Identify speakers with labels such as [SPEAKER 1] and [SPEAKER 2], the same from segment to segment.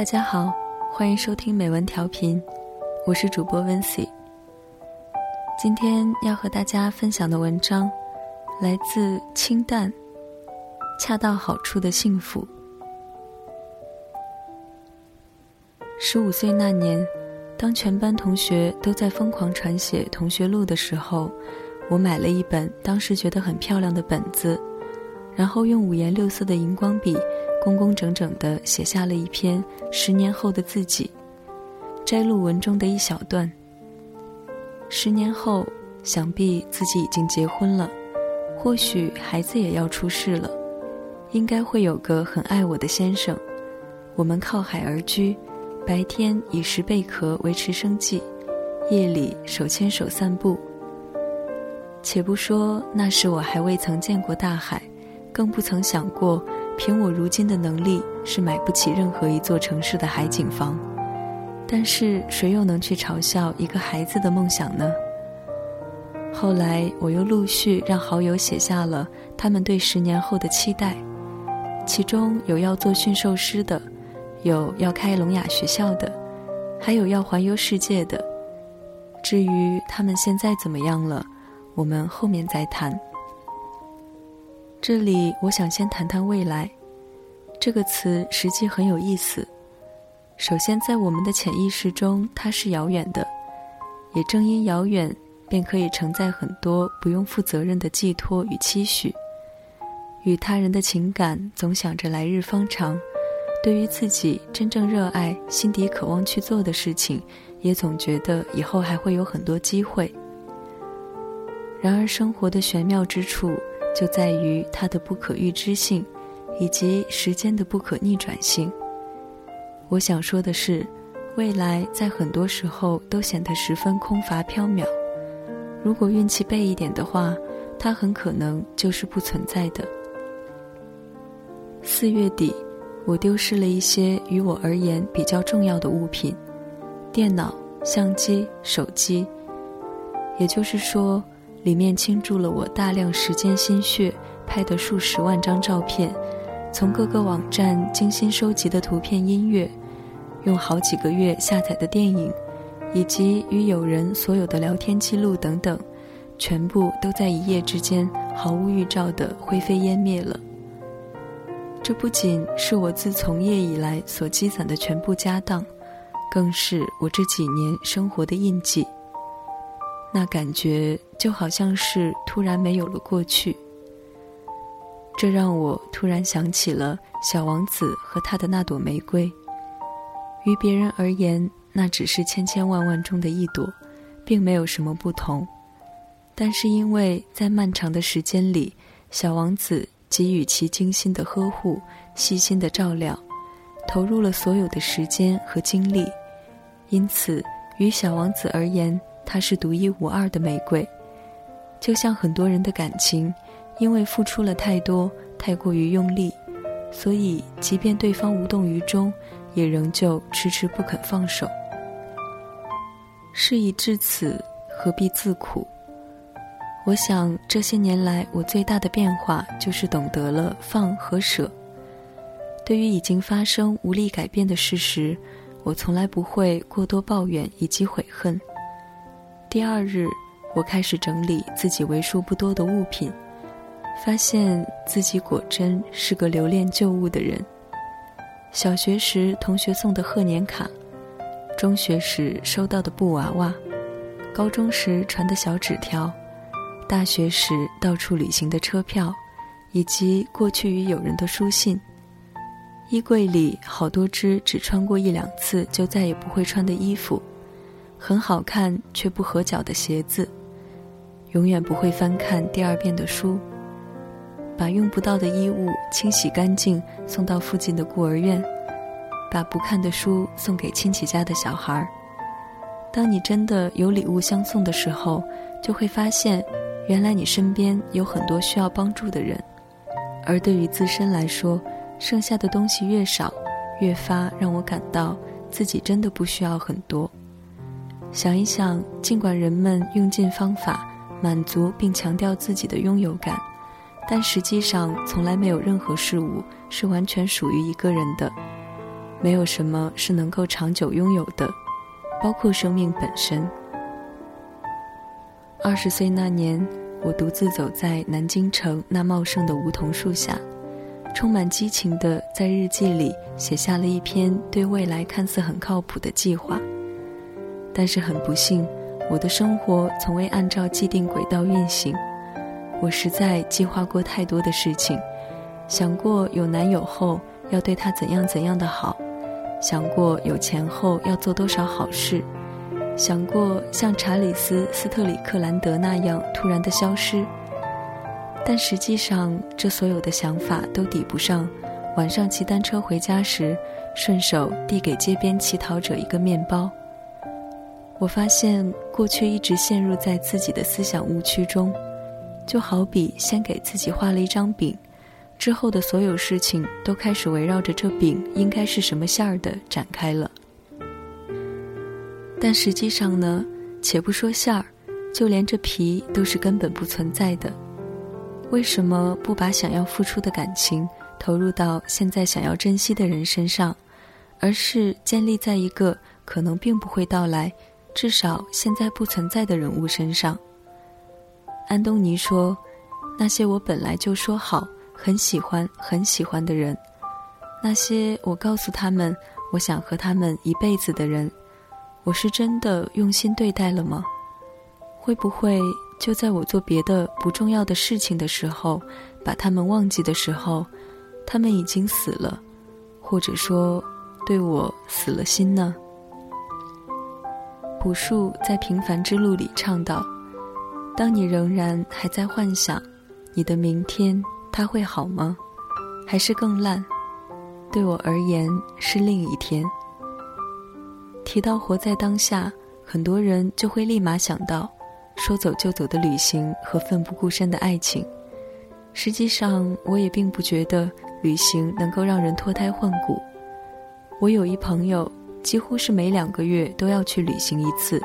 [SPEAKER 1] 大家好，欢迎收听美文调频，我是主播温 C。今天要和大家分享的文章来自清淡、恰到好处的幸福。十五岁那年，当全班同学都在疯狂传写同学录的时候，我买了一本当时觉得很漂亮的本子，然后用五颜六色的荧光笔。工工整整地写下了一篇十年后的自己，摘录文中的一小段。十年后，想必自己已经结婚了，或许孩子也要出世了，应该会有个很爱我的先生。我们靠海而居，白天以食贝壳维持生计，夜里手牵手散步。且不说那时我还未曾见过大海，更不曾想过。凭我如今的能力，是买不起任何一座城市的海景房。但是，谁又能去嘲笑一个孩子的梦想呢？后来，我又陆续让好友写下了他们对十年后的期待，其中有要做驯兽师的，有要开聋哑学校的，还有要环游世界的。至于他们现在怎么样了，我们后面再谈。这里，我想先谈谈未来。这个词实际很有意思。首先，在我们的潜意识中，它是遥远的，也正因遥远，便可以承载很多不用负责任的寄托与期许。与他人的情感总想着来日方长，对于自己真正热爱、心底渴望去做的事情，也总觉得以后还会有很多机会。然而，生活的玄妙之处。就在于它的不可预知性，以及时间的不可逆转性。我想说的是，未来在很多时候都显得十分空乏缥缈。如果运气背一点的话，它很可能就是不存在的。四月底，我丢失了一些于我而言比较重要的物品：电脑、相机、手机。也就是说。里面倾注了我大量时间心血拍的数十万张照片，从各个网站精心收集的图片、音乐，用好几个月下载的电影，以及与友人所有的聊天记录等等，全部都在一夜之间毫无预兆地灰飞烟灭了。这不仅是我自从业以来所积攒的全部家当，更是我这几年生活的印记。那感觉就好像是突然没有了过去，这让我突然想起了小王子和他的那朵玫瑰。于别人而言，那只是千千万万中的一朵，并没有什么不同。但是因为在漫长的时间里，小王子给予其精心的呵护、细心的照料，投入了所有的时间和精力，因此于小王子而言。它是独一无二的玫瑰，就像很多人的感情，因为付出了太多，太过于用力，所以即便对方无动于衷，也仍旧迟迟不肯放手。事已至此，何必自苦？我想这些年来，我最大的变化就是懂得了放和舍。对于已经发生无力改变的事实，我从来不会过多抱怨以及悔恨。第二日，我开始整理自己为数不多的物品，发现自己果真是个留恋旧物的人。小学时同学送的贺年卡，中学时收到的布娃娃，高中时传的小纸条，大学时到处旅行的车票，以及过去与友人的书信。衣柜里好多只只穿过一两次就再也不会穿的衣服。很好看却不合脚的鞋子，永远不会翻看第二遍的书，把用不到的衣物清洗干净送到附近的孤儿院，把不看的书送给亲戚家的小孩儿。当你真的有礼物相送的时候，就会发现，原来你身边有很多需要帮助的人，而对于自身来说，剩下的东西越少，越发让我感到自己真的不需要很多。想一想，尽管人们用尽方法满足并强调自己的拥有感，但实际上从来没有任何事物是完全属于一个人的。没有什么是能够长久拥有的，包括生命本身。二十岁那年，我独自走在南京城那茂盛的梧桐树下，充满激情地在日记里写下了一篇对未来看似很靠谱的计划。但是很不幸，我的生活从未按照既定轨道运行。我实在计划过太多的事情，想过有男友后要对他怎样怎样的好，想过有钱后要做多少好事。想过像查理斯·斯特里克兰德那样突然的消失，但实际上，这所有的想法都抵不上晚上骑单车回家时，顺手递给街边乞讨者一个面包。我发现过去一直陷入在自己的思想误区中，就好比先给自己画了一张饼，之后的所有事情都开始围绕着这饼应该是什么馅儿的展开了。但实际上呢，且不说馅儿，就连这皮都是根本不存在的。为什么不把想要付出的感情投入到现在想要珍惜的人身上，而是建立在一个可能并不会到来，至少现在不存在的人物身上？安东尼说：“那些我本来就说好很喜欢很喜欢的人，那些我告诉他们我想和他们一辈子的人。”我是真的用心对待了吗？会不会就在我做别的不重要的事情的时候，把他们忘记的时候，他们已经死了，或者说对我死了心呢？朴树在《平凡之路》里唱道：“当你仍然还在幻想，你的明天它会好吗？还是更烂？对我而言是另一天。”提到活在当下，很多人就会立马想到说走就走的旅行和奋不顾身的爱情。实际上，我也并不觉得旅行能够让人脱胎换骨。我有一朋友，几乎是每两个月都要去旅行一次，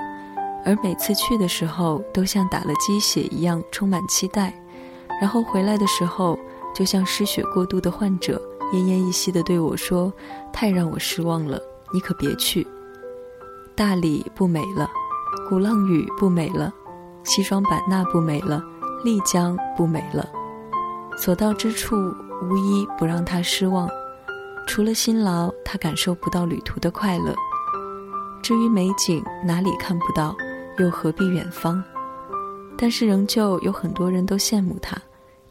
[SPEAKER 1] 而每次去的时候都像打了鸡血一样充满期待，然后回来的时候就像失血过度的患者，奄奄一息地对我说：“太让我失望了，你可别去。”大理不美了，鼓浪屿不美了，西双版纳不美了，丽江不美了，所到之处无一不让他失望。除了辛劳，他感受不到旅途的快乐。至于美景，哪里看不到，又何必远方？但是仍旧有很多人都羡慕他，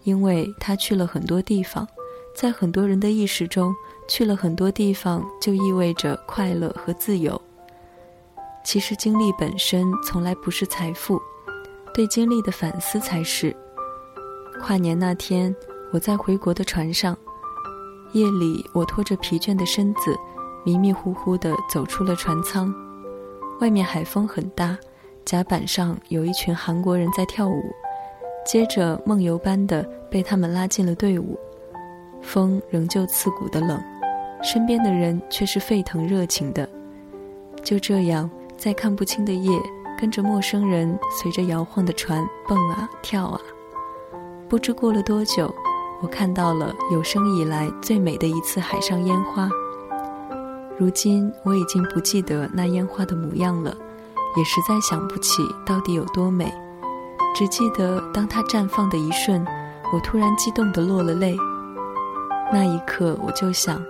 [SPEAKER 1] 因为他去了很多地方，在很多人的意识中，去了很多地方就意味着快乐和自由。其实经历本身从来不是财富，对经历的反思才是。跨年那天，我在回国的船上，夜里我拖着疲倦的身子，迷迷糊糊地走出了船舱。外面海风很大，甲板上有一群韩国人在跳舞，接着梦游般的被他们拉进了队伍。风仍旧刺骨的冷，身边的人却是沸腾热情的。就这样。在看不清的夜，跟着陌生人随着摇晃的船蹦啊跳啊。不知过了多久，我看到了有生以来最美的一次海上烟花。如今我已经不记得那烟花的模样了，也实在想不起到底有多美，只记得当它绽放的一瞬，我突然激动的落了泪。那一刻，我就想，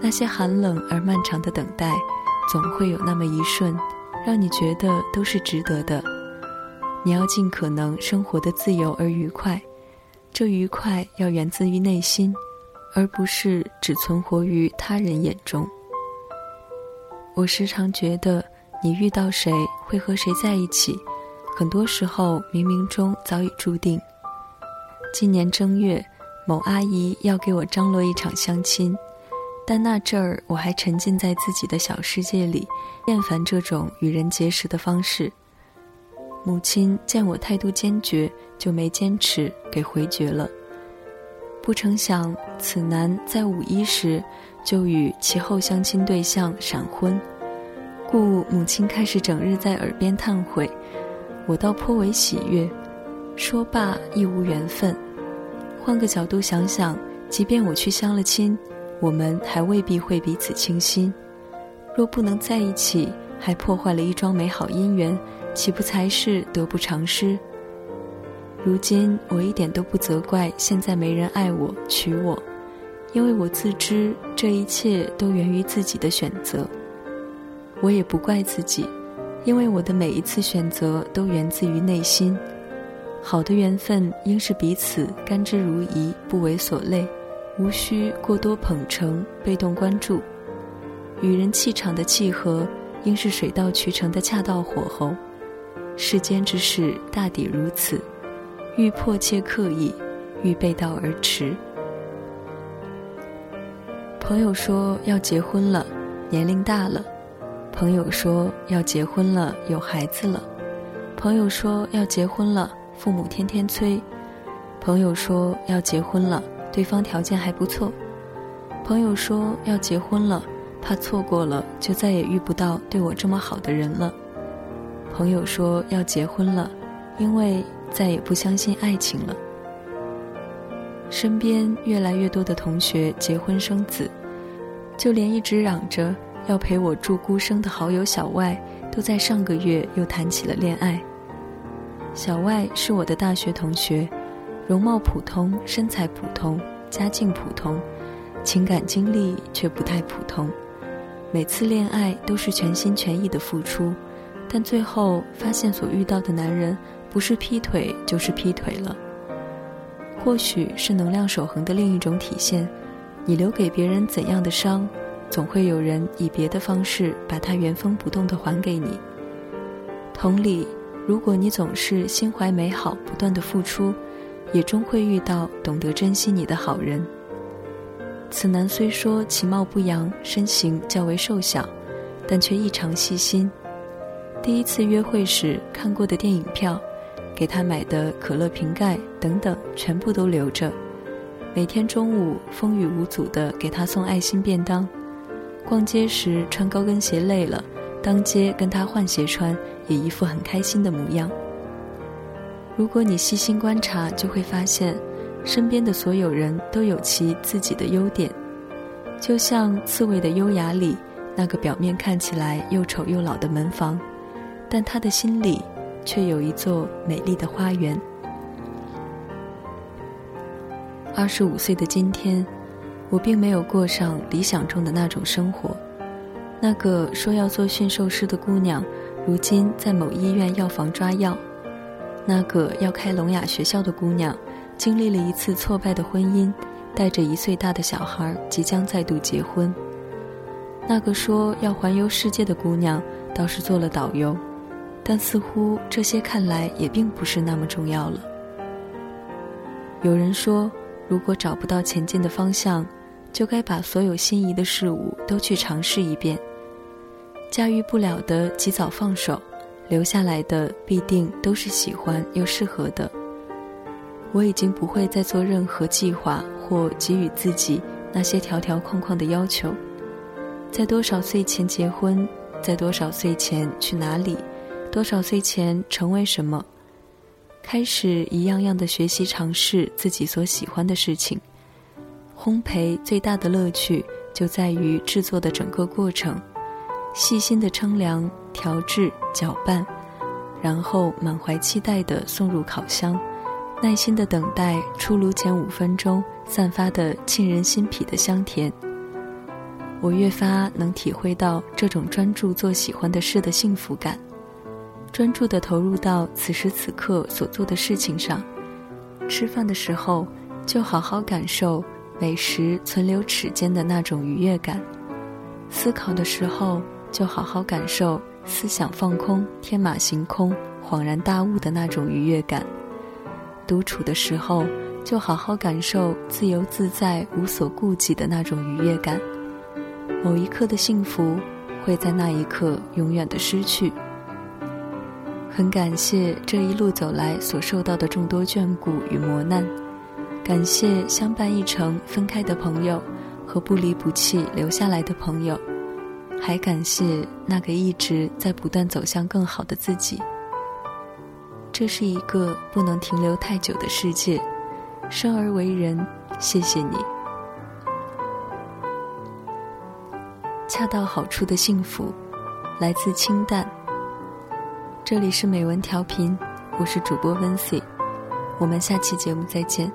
[SPEAKER 1] 那些寒冷而漫长的等待，总会有那么一瞬。让你觉得都是值得的。你要尽可能生活的自由而愉快，这愉快要源自于内心，而不是只存活于他人眼中。我时常觉得，你遇到谁会和谁在一起，很多时候冥冥中早已注定。今年正月，某阿姨要给我张罗一场相亲。但那阵儿，我还沉浸在自己的小世界里，厌烦这种与人结识的方式。母亲见我态度坚决，就没坚持，给回绝了。不成想，此男在五一时就与其后相亲对象闪婚，故母亲开始整日在耳边叹悔，我倒颇为喜悦。说罢，亦无缘分。换个角度想想，即便我去相了亲。我们还未必会彼此倾心。若不能在一起，还破坏了一桩美好姻缘，岂不才是得不偿失？如今我一点都不责怪现在没人爱我、娶我，因为我自知这一切都源于自己的选择。我也不怪自己，因为我的每一次选择都源自于内心。好的缘分应是彼此甘之如饴，不为所累，无需过多捧成、被动关注。与人气场的契合，应是水到渠成的恰到火候。世间之事大抵如此，欲迫切刻意，欲背道而驰。朋友说要结婚了，年龄大了；朋友说要结婚了，有孩子了；朋友说要结婚了。父母天天催，朋友说要结婚了，对方条件还不错。朋友说要结婚了，怕错过了就再也遇不到对我这么好的人了。朋友说要结婚了，因为再也不相信爱情了。身边越来越多的同学结婚生子，就连一直嚷着要陪我住孤生的好友小外，都在上个月又谈起了恋爱。小外是我的大学同学，容貌普通，身材普通，家境普通，情感经历却不太普通。每次恋爱都是全心全意的付出，但最后发现所遇到的男人不是劈腿就是劈腿了。或许是能量守恒的另一种体现，你留给别人怎样的伤，总会有人以别的方式把它原封不动的还给你。同理。如果你总是心怀美好，不断的付出，也终会遇到懂得珍惜你的好人。此男虽说其貌不扬，身形较为瘦小，但却异常细心。第一次约会时看过的电影票，给他买的可乐瓶盖等等，全部都留着。每天中午风雨无阻的给他送爱心便当。逛街时穿高跟鞋累了。当街跟他换鞋穿，也一副很开心的模样。如果你细心观察，就会发现，身边的所有人都有其自己的优点。就像刺猬的优雅里那个表面看起来又丑又老的门房，但他的心里却有一座美丽的花园。二十五岁的今天，我并没有过上理想中的那种生活。那个说要做驯兽师的姑娘，如今在某医院药房抓药；那个要开聋哑学校的姑娘，经历了一次挫败的婚姻，带着一岁大的小孩即将再度结婚；那个说要环游世界的姑娘，倒是做了导游，但似乎这些看来也并不是那么重要了。有人说，如果找不到前进的方向，就该把所有心仪的事物都去尝试一遍。驾驭不了的，及早放手；留下来的，必定都是喜欢又适合的。我已经不会再做任何计划或给予自己那些条条框框的要求。在多少岁前结婚？在多少岁前去哪里？多少岁前成为什么？开始一样样的学习尝试自己所喜欢的事情。烘焙最大的乐趣就在于制作的整个过程。细心的称量、调制、搅拌，然后满怀期待的送入烤箱，耐心地等待出炉前五分钟散发的沁人心脾的香甜。我越发能体会到这种专注做喜欢的事的幸福感，专注地投入到此时此刻所做的事情上。吃饭的时候，就好好感受美食存留齿间的那种愉悦感；思考的时候。就好好感受思想放空、天马行空、恍然大悟的那种愉悦感；独处的时候，就好好感受自由自在、无所顾忌的那种愉悦感。某一刻的幸福，会在那一刻永远的失去。很感谢这一路走来所受到的众多眷顾与磨难，感谢相伴一程分开的朋友和不离不弃留下来的朋友。还感谢那个一直在不断走向更好的自己。这是一个不能停留太久的世界，生而为人，谢谢你。恰到好处的幸福，来自清淡。这里是美文调频，我是主播温 C，我们下期节目再见。